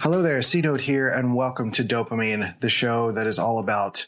Hello there, C Note here, and welcome to Dopeamine, the show that is all about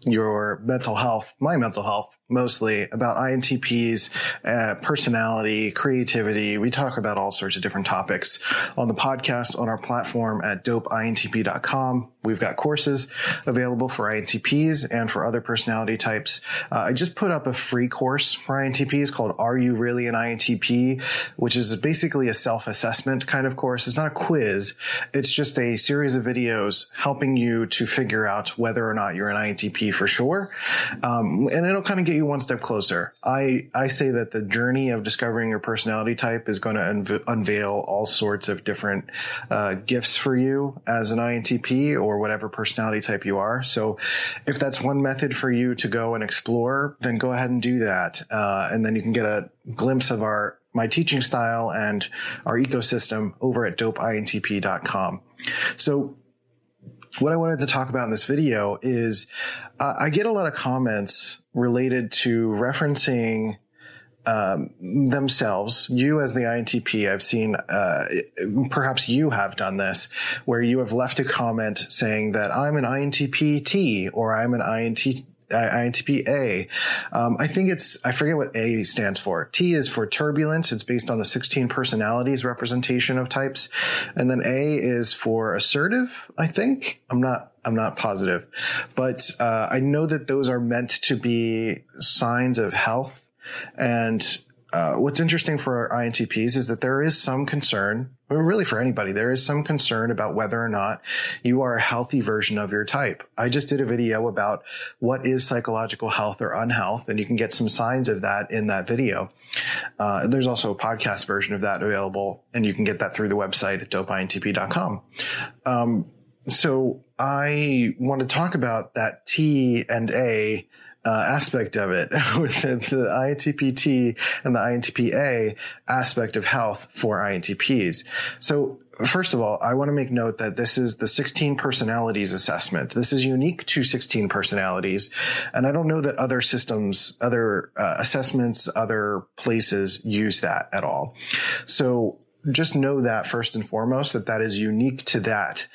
your mental health, my mental health, mostly about INTPs, uh, personality, creativity. We talk about all sorts of different topics on the podcast on our platform at dopeintp.com. We've got courses available for INTPs and for other personality types. Uh, I just put up a free course for INTPs called Are You Really an INTP? which is basically a self-assessment kind of course. It's not a quiz. It's just a series of videos helping you to figure out whether or not you're an INTP for sure. Um, and it'll kind of get you one step closer. I, I say that the journey of discovering your personality type is going to unve- unveil all sorts of different uh, gifts for you as an INTP or whatever personality type you are. So if that's one method for you to go and explore, then go ahead and do that. Uh, and then you can get a glimpse of our my teaching style and our ecosystem over at dopeintp.com. So what I wanted to talk about in this video is uh, I get a lot of comments related to referencing um, themselves, you as the INTP, I've seen, uh, perhaps you have done this, where you have left a comment saying that I'm an INTP T or I'm an INT, INTP A. Um, I think it's, I forget what A stands for. T is for turbulence. It's based on the 16 personalities representation of types. And then A is for assertive, I think. I'm not, I'm not positive, but, uh, I know that those are meant to be signs of health and, uh, what's interesting for INTPs is that there is some concern, really for anybody, there is some concern about whether or not you are a healthy version of your type. I just did a video about what is psychological health or unhealth, and you can get some signs of that in that video. Uh, there's also a podcast version of that available, and you can get that through the website at dopeintp.com. Um, so I want to talk about that T and A uh, aspect of it with the, the INTP-T and the INTP-A aspect of health for INTPs. So first of all, I want to make note that this is the 16 personalities assessment. This is unique to 16 personalities. And I don't know that other systems, other uh, assessments, other places use that at all. So just know that first and foremost that that is unique to that.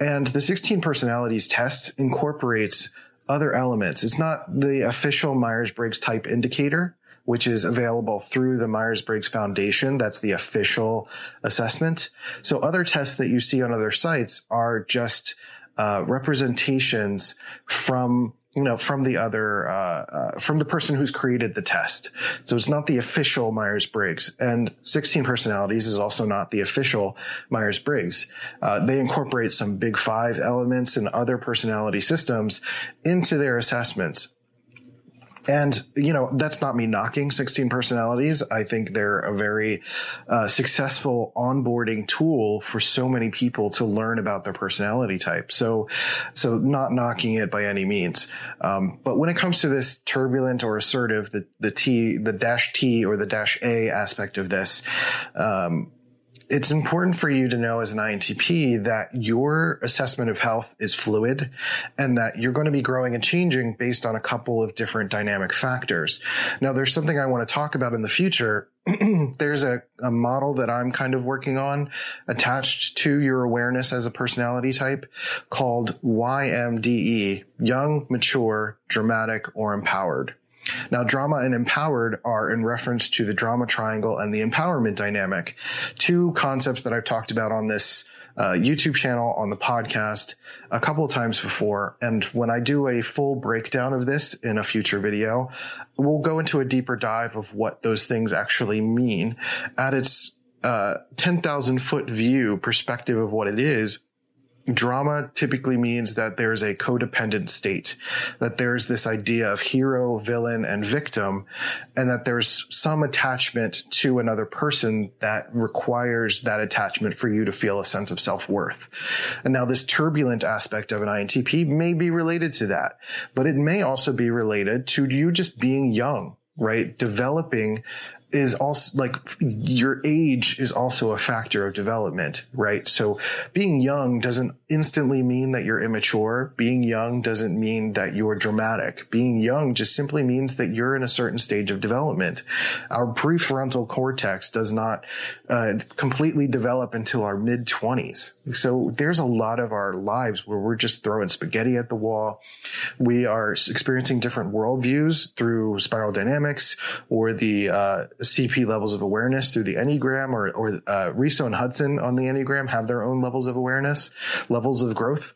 And the 16 personalities test incorporates other elements. It's not the official Myers Briggs type indicator, which is available through the Myers Briggs Foundation. That's the official assessment. So other tests that you see on other sites are just uh, representations from you know, from the other, uh, uh, from the person who's created the test. So it's not the official Myers Briggs. And 16 personalities is also not the official Myers Briggs. Uh, they incorporate some big five elements and other personality systems into their assessments. And, you know, that's not me knocking 16 personalities. I think they're a very uh, successful onboarding tool for so many people to learn about their personality type. So, so not knocking it by any means. Um, but when it comes to this turbulent or assertive, the, the T, the dash T or the dash A aspect of this, um, it's important for you to know as an INTP that your assessment of health is fluid and that you're going to be growing and changing based on a couple of different dynamic factors. Now, there's something I want to talk about in the future. there's a, a model that I'm kind of working on attached to your awareness as a personality type called YMDE, young, mature, dramatic, or empowered. Now, drama and empowered are in reference to the drama triangle and the empowerment dynamic, two concepts that I've talked about on this uh, YouTube channel, on the podcast a couple of times before. And when I do a full breakdown of this in a future video, we'll go into a deeper dive of what those things actually mean at its uh, 10,000 foot view perspective of what it is drama typically means that there's a codependent state, that there's this idea of hero, villain, and victim, and that there's some attachment to another person that requires that attachment for you to feel a sense of self worth. And now this turbulent aspect of an INTP may be related to that, but it may also be related to you just being young right? Developing is also like your age is also a factor of development, right? So being young doesn't instantly mean that you're immature. Being young doesn't mean that you're dramatic. Being young just simply means that you're in a certain stage of development. Our prefrontal cortex does not uh, completely develop until our mid 20s. So there's a lot of our lives where we're just throwing spaghetti at the wall. We are experiencing different worldviews through spiral dynamics or the uh, CP levels of awareness through the Enneagram or, or uh, Riso and Hudson on the Enneagram have their own levels of awareness, levels of growth.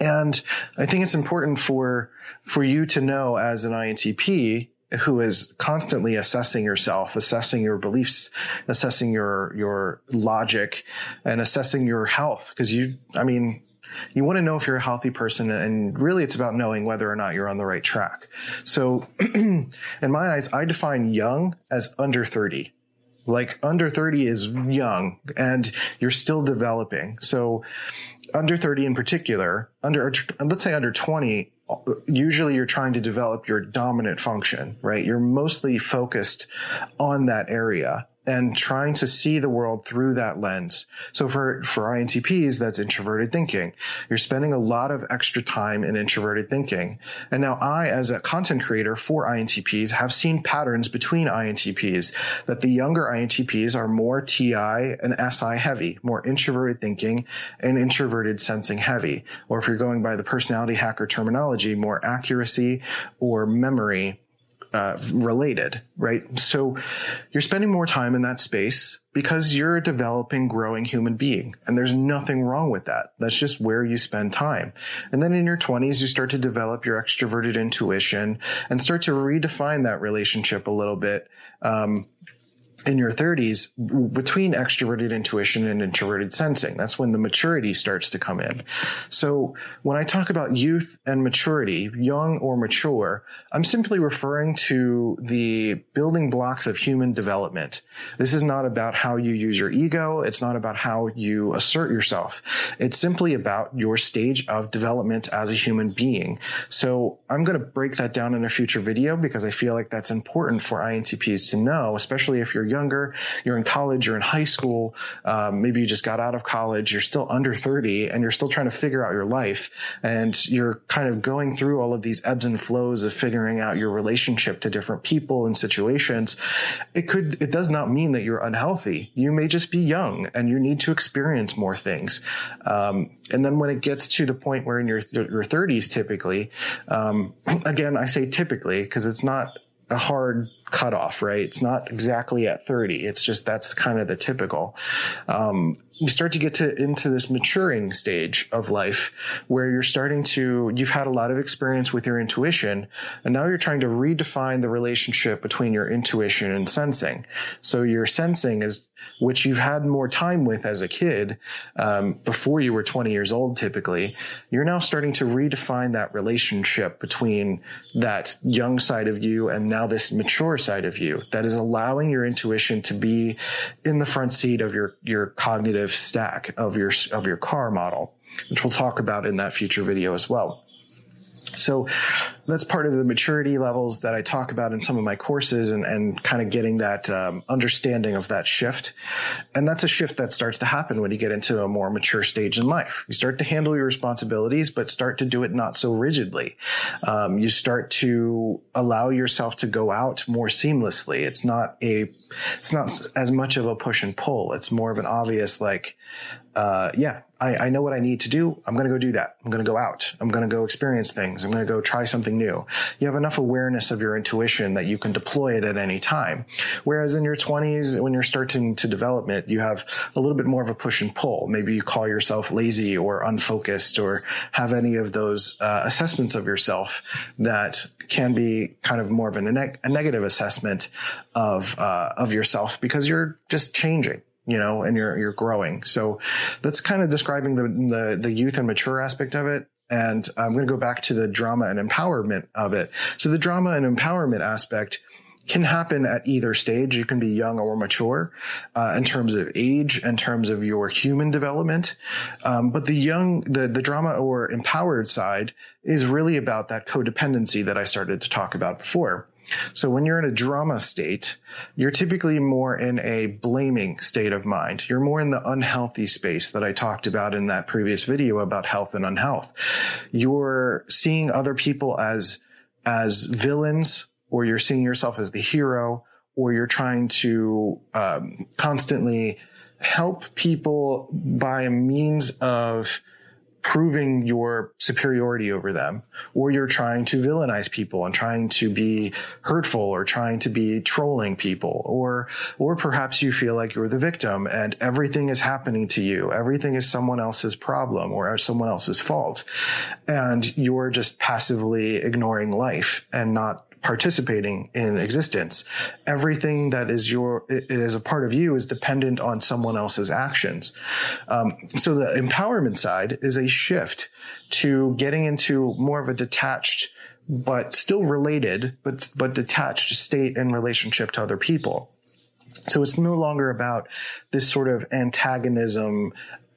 And I think it's important for, for you to know as an INTP who is constantly assessing yourself, assessing your beliefs, assessing your, your logic and assessing your health. Cause you, I mean, you want to know if you're a healthy person and really it's about knowing whether or not you're on the right track. So in my eyes, I define young as under 30. Like under 30 is young and you're still developing. So under 30 in particular, under, let's say under 20, usually you're trying to develop your dominant function, right? You're mostly focused on that area and trying to see the world through that lens. So for, for INTPs, that's introverted thinking. You're spending a lot of extra time in introverted thinking. And now I, as a content creator for INTPs, have seen patterns between INTPs that the younger INTPs are more TI and SI heavy, more introverted thinking and introverted sensing heavy. Or if you're going by the personality hacker terminology, more accuracy or memory uh, related, right? So you're spending more time in that space because you're a developing, growing human being. And there's nothing wrong with that. That's just where you spend time. And then in your 20s, you start to develop your extroverted intuition and start to redefine that relationship a little bit. Um, in your 30s between extroverted intuition and introverted sensing. That's when the maturity starts to come in. So when I talk about youth and maturity, young or mature, I'm simply referring to the building blocks of human development. This is not about how you use your ego. It's not about how you assert yourself. It's simply about your stage of development as a human being. So I'm going to break that down in a future video because I feel like that's important for INTPs to know, especially if you're young younger, you're in college, you're in high school, um, maybe you just got out of college, you're still under 30 and you're still trying to figure out your life and you're kind of going through all of these ebbs and flows of figuring out your relationship to different people and situations. It could, it does not mean that you're unhealthy. You may just be young and you need to experience more things. Um, and then when it gets to the point where in your, your 30s, typically, um, again, I say typically because it's not a hard cutoff, right? It's not exactly at 30. It's just that's kind of the typical. Um, you start to get to into this maturing stage of life where you're starting to you've had a lot of experience with your intuition and now you're trying to redefine the relationship between your intuition and sensing so your sensing is which you've had more time with as a kid um, before you were 20 years old typically you're now starting to redefine that relationship between that young side of you and now this mature side of you that is allowing your intuition to be in the front seat of your your cognitive stack of your of your car model which we'll talk about in that future video as well so that's part of the maturity levels that I talk about in some of my courses and, and kind of getting that um, understanding of that shift. And that's a shift that starts to happen when you get into a more mature stage in life. You start to handle your responsibilities, but start to do it not so rigidly. Um, you start to allow yourself to go out more seamlessly. It's not a, it's not as much of a push and pull. It's more of an obvious, like, uh, yeah, I, I, know what I need to do. I'm going to go do that. I'm going to go out. I'm going to go experience things. I'm going to go try something new. You have enough awareness of your intuition that you can deploy it at any time. Whereas in your 20s, when you're starting to develop it, you have a little bit more of a push and pull. Maybe you call yourself lazy or unfocused or have any of those uh, assessments of yourself that can be kind of more of a, a negative assessment of uh, of yourself because you're just changing you know, and you're you're growing. So that's kind of describing the the, the youth and mature aspect of it. And I'm going to go back to the drama and empowerment of it. So the drama and empowerment aspect can happen at either stage. You can be young or mature uh, in terms of age, in terms of your human development. Um, but the young, the, the drama or empowered side is really about that codependency that I started to talk about before. So when you're in a drama state, you're typically more in a blaming state of mind. You're more in the unhealthy space that I talked about in that previous video about health and unhealth. You're seeing other people as, as villains, or you're seeing yourself as the hero, or you're trying to um, constantly help people by means of proving your superiority over them, or you're trying to villainize people and trying to be hurtful or trying to be trolling people, or, or perhaps you feel like you're the victim and everything is happening to you. Everything is someone else's problem or someone else's fault. And you're just passively ignoring life and not participating in existence. Everything that is your is a part of you is dependent on someone else's actions. Um, so the empowerment side is a shift to getting into more of a detached but still related but but detached state in relationship to other people. So it's no longer about this sort of antagonism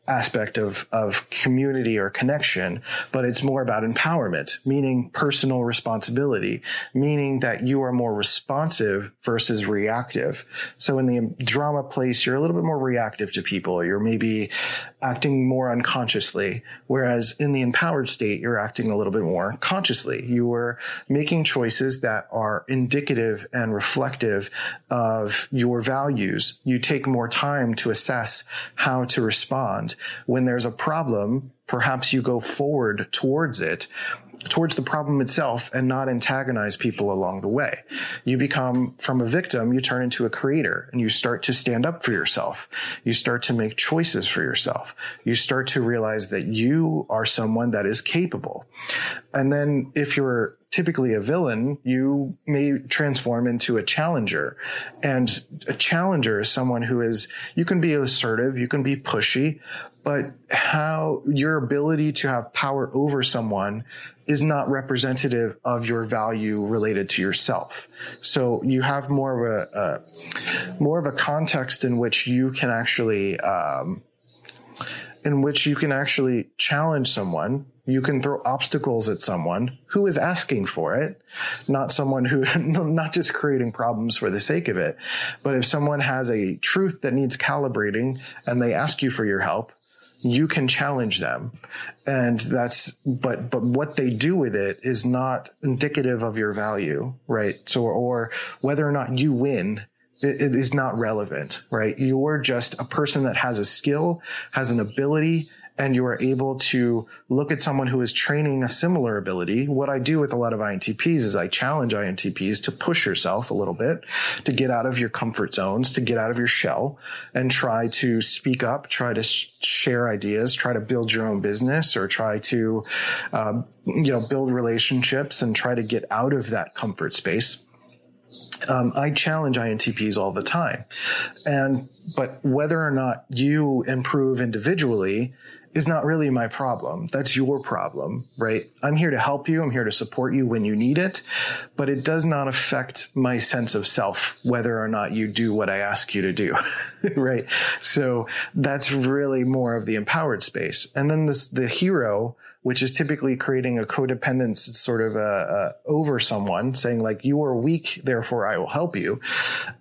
aspect of, of community or connection, but it's more about empowerment, meaning personal responsibility, meaning that you are more responsive versus reactive. So in the drama place, you're a little bit more reactive to people. You're maybe acting more unconsciously. Whereas in the empowered state, you're acting a little bit more consciously. You are making choices that are indicative and reflective of your values. You take more time to assess how to respond when there's a problem, perhaps you go forward towards it towards the problem itself and not antagonize people along the way. You become from a victim, you turn into a creator and you start to stand up for yourself. You start to make choices for yourself. You start to realize that you are someone that is capable. And then if you're typically a villain, you may transform into a challenger. And a challenger is someone who is, you can be assertive, you can be pushy, but how your ability to have power over someone is not representative of your value related to yourself. So you have more of a, a more of a context in which you can actually um, in which you can actually challenge someone. You can throw obstacles at someone who is asking for it, not someone who, not just creating problems for the sake of it. But if someone has a truth that needs calibrating and they ask you for your help, you can challenge them. And that's but but what they do with it is not indicative of your value right? So or whether or not you win it, it is not relevant right? You're just a person that has a skill has an ability and you are able to look at someone who is training a similar ability. What I do with a lot of INTPs is I challenge INTPs to push yourself a little bit, to get out of your comfort zones, to get out of your shell and try to speak up, try to sh- share ideas, try to build your own business or try to, um, you know, build relationships and try to get out of that comfort space. Um, I challenge INTPs all the time. And, but whether or not you improve individually is not really my problem. That's your problem, right? I'm here to help you. I'm here to support you when you need it, but it does not affect my sense of self, whether or not you do what I ask you to do, right? So that's really more of the empowered space. And then this, the hero, which is typically creating a codependence sort of a, a over someone saying like, you are weak, therefore I will help you.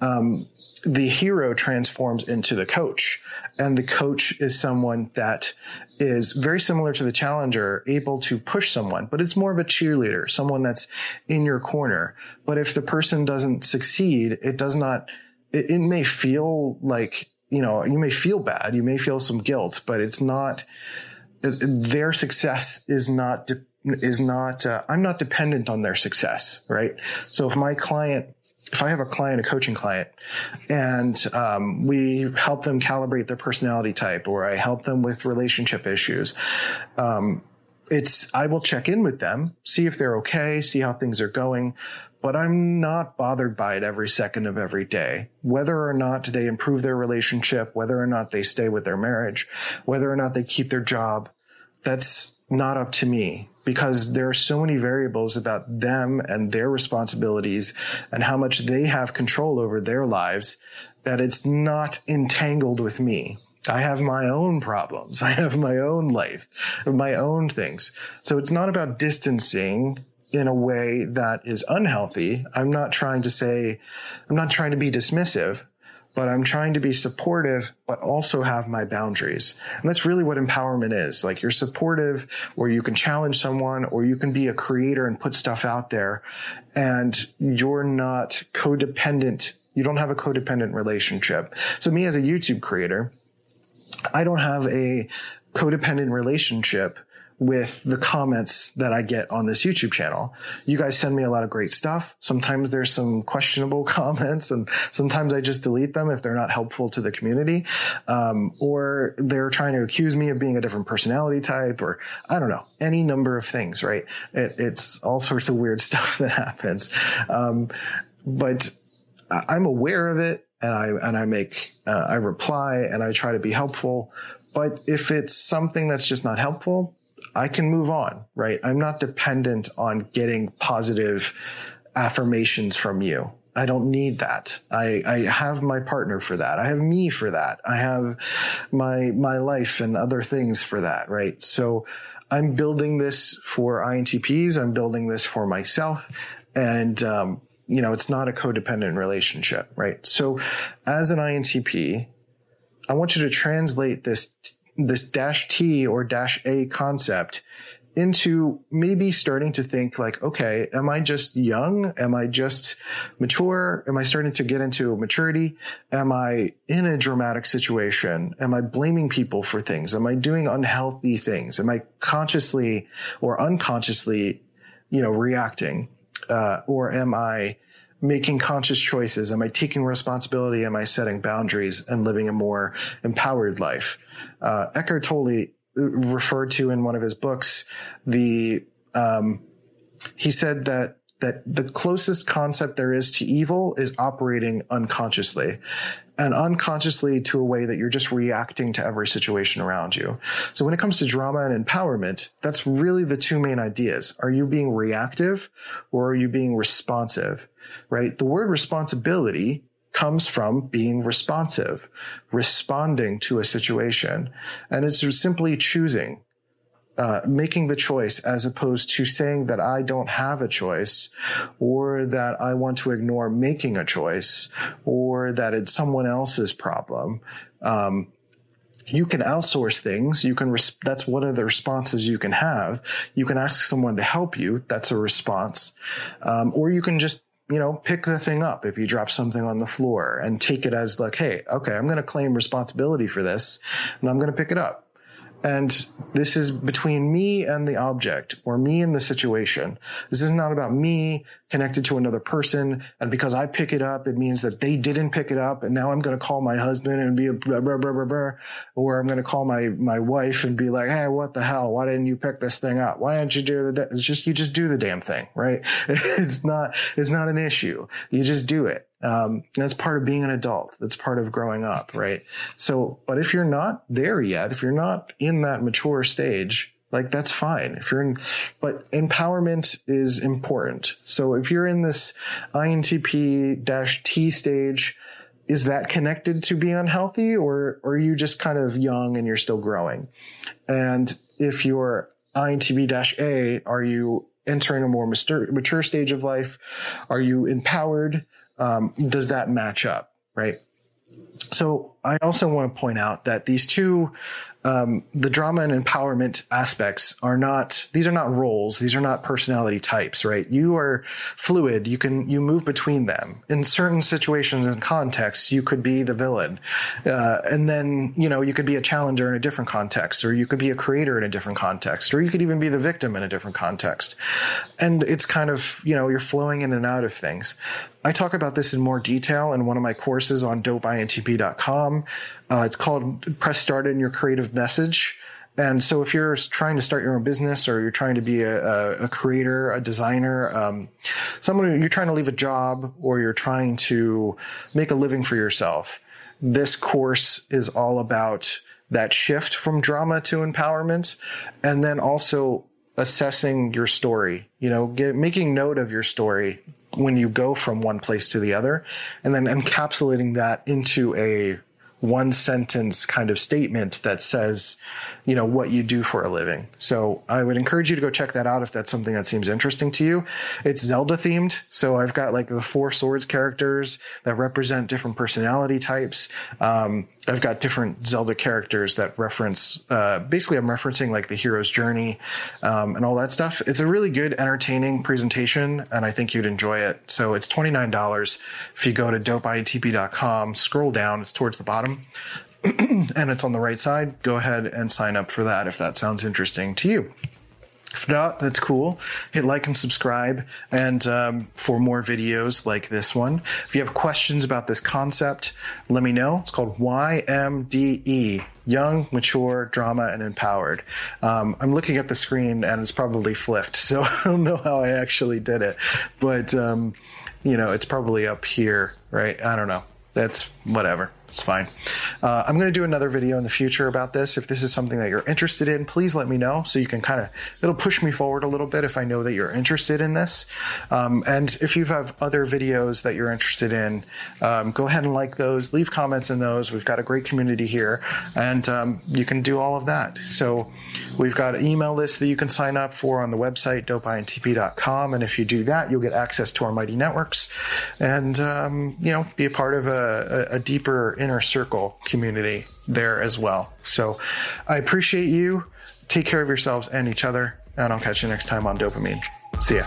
Um, the hero transforms into the coach and the coach is someone that is very similar to the challenger, able to push someone, but it's more of a cheerleader, someone that's in your corner. But if the person doesn't succeed, it does not, it, it may feel like, you know, you may feel bad, you may feel some guilt, but it's not, their success is not, is not, uh, I'm not dependent on their success, right? So if my client if I have a client, a coaching client, and um, we help them calibrate their personality type, or I help them with relationship issues, um, it's I will check in with them, see if they're okay, see how things are going, but I'm not bothered by it every second of every day. Whether or not they improve their relationship, whether or not they stay with their marriage, whether or not they keep their job, that's not up to me because there are so many variables about them and their responsibilities and how much they have control over their lives that it's not entangled with me. I have my own problems. I have my own life, my own things. So it's not about distancing in a way that is unhealthy. I'm not trying to say, I'm not trying to be dismissive, but I'm trying to be supportive, but also have my boundaries. And that's really what empowerment is. Like you're supportive or you can challenge someone or you can be a creator and put stuff out there and you're not codependent. You don't have a codependent relationship. So me as a YouTube creator, I don't have a codependent relationship with the comments that I get on this YouTube channel. You guys send me a lot of great stuff. Sometimes there's some questionable comments and sometimes I just delete them if they're not helpful to the community. Um, or they're trying to accuse me of being a different personality type or I don't know, any number of things, right? It, it's all sorts of weird stuff that happens. Um, but I'm aware of it and I, and I make, uh, I reply and I try to be helpful. But if it's something that's just not helpful, I can move on, right? I'm not dependent on getting positive affirmations from you. I don't need that. I, I have my partner for that. I have me for that. I have my my life and other things for that, right? So I'm building this for INTPs. I'm building this for myself, and um, you know, it's not a codependent relationship, right? So, as an INTP, I want you to translate this this dash T or dash A concept into maybe starting to think like, okay, am I just young? Am I just mature? Am I starting to get into maturity? Am I in a dramatic situation? Am I blaming people for things? Am I doing unhealthy things? Am I consciously or unconsciously, you know, reacting? Uh, or am I making conscious choices? Am I taking responsibility? Am I setting boundaries and living a more empowered life? Uh, Eckhart Tolle referred to in one of his books the um, he said that that the closest concept there is to evil is operating unconsciously and unconsciously to a way that you're just reacting to every situation around you. So when it comes to drama and empowerment, that's really the two main ideas. Are you being reactive or are you being responsive? right? The word responsibility comes from being responsive, responding to a situation. And it's simply choosing, uh, making the choice as opposed to saying that I don't have a choice or that I want to ignore making a choice or that it's someone else's problem. Um, you can outsource things. You can, res- that's one of the responses you can have. You can ask someone to help you. That's a response. Um, or you can just you know, pick the thing up if you drop something on the floor and take it as like, hey, okay, I'm going to claim responsibility for this and I'm going to pick it up. And this is between me and the object or me and the situation. This is not about me connected to another person. And because I pick it up, it means that they didn't pick it up. And now I'm going to call my husband and be a blah, blah, blah, blah, blah, or I'm going to call my, my wife and be like, Hey, what the hell? Why didn't you pick this thing up? Why didn't you do the, it's just, you just do the damn thing, right? it's not, it's not an issue. You just do it. Um, that's part of being an adult. That's part of growing up, right? So, but if you're not there yet, if you're not in that mature stage, like that's fine. If you're in, but empowerment is important. So if you're in this INTP dash T stage, is that connected to being unhealthy or, or are you just kind of young and you're still growing? And if you're dash A, are you entering a more mature, mature stage of life? Are you empowered? um, does that match up, right? So I also want to point out that these two um, the drama and empowerment aspects are not these are not roles. These are not personality types right? You are fluid. You can you move between them. In certain situations and contexts you could be the villain. Uh, and then you know you could be a challenger in a different context or you could be a creator in a different context or you could even be the victim in a different context. And it's kind of you know you're flowing in and out of things. I talk about this in more detail in one of my courses on dopeintp.com. Uh, it's called Press Start in Your Creative Message. And so, if you're trying to start your own business or you're trying to be a, a creator, a designer, um, someone you're trying to leave a job or you're trying to make a living for yourself, this course is all about that shift from drama to empowerment. And then also assessing your story, you know, get, making note of your story when you go from one place to the other and then encapsulating that into a one sentence kind of statement that says, you know, what you do for a living. So I would encourage you to go check that out if that's something that seems interesting to you. It's Zelda themed. So I've got like the four swords characters that represent different personality types. Um, I've got different Zelda characters that reference, uh, basically, I'm referencing like the hero's journey um, and all that stuff. It's a really good, entertaining presentation, and I think you'd enjoy it. So it's $29 if you go to dopeintp.com, scroll down, it's towards the bottom, and it's on the right side. Go ahead and sign up for that if that sounds interesting to you. If not, that's cool. Hit like and subscribe, and um, for more videos like this one. If you have questions about this concept, let me know. It's called YMDE Young, Mature, Drama, and Empowered. Um, I'm looking at the screen and it's probably flipped, so I don't know how I actually did it, but um, you know, it's probably up here, right? I don't know. That's whatever. It's fine. Uh, I'm going to do another video in the future about this. If this is something that you're interested in, please let me know so you can kind of, it'll push me forward a little bit if I know that you're interested in this. Um, and if you have other videos that you're interested in, um, go ahead and like those, leave comments in those. We've got a great community here and um, you can do all of that. So we've got an email list that you can sign up for on the website, dopeintp.com. And if you do that, you'll get access to our mighty networks and, um, you know, be a part of a, a, a deeper inner circle community there as well. So I appreciate you. Take care of yourselves and each other. And I'll catch you next time on Dopeamine. See ya.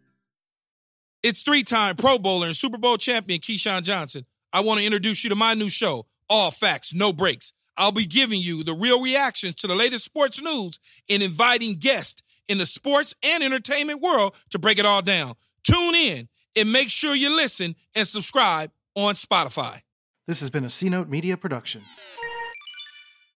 It's three time Pro Bowler and Super Bowl champion Keyshawn Johnson. I want to introduce you to my new show, All Facts, No Breaks. I'll be giving you the real reactions to the latest sports news and inviting guests in the sports and entertainment world to break it all down. Tune in and make sure you listen and subscribe on Spotify. This has been a C Note Media production.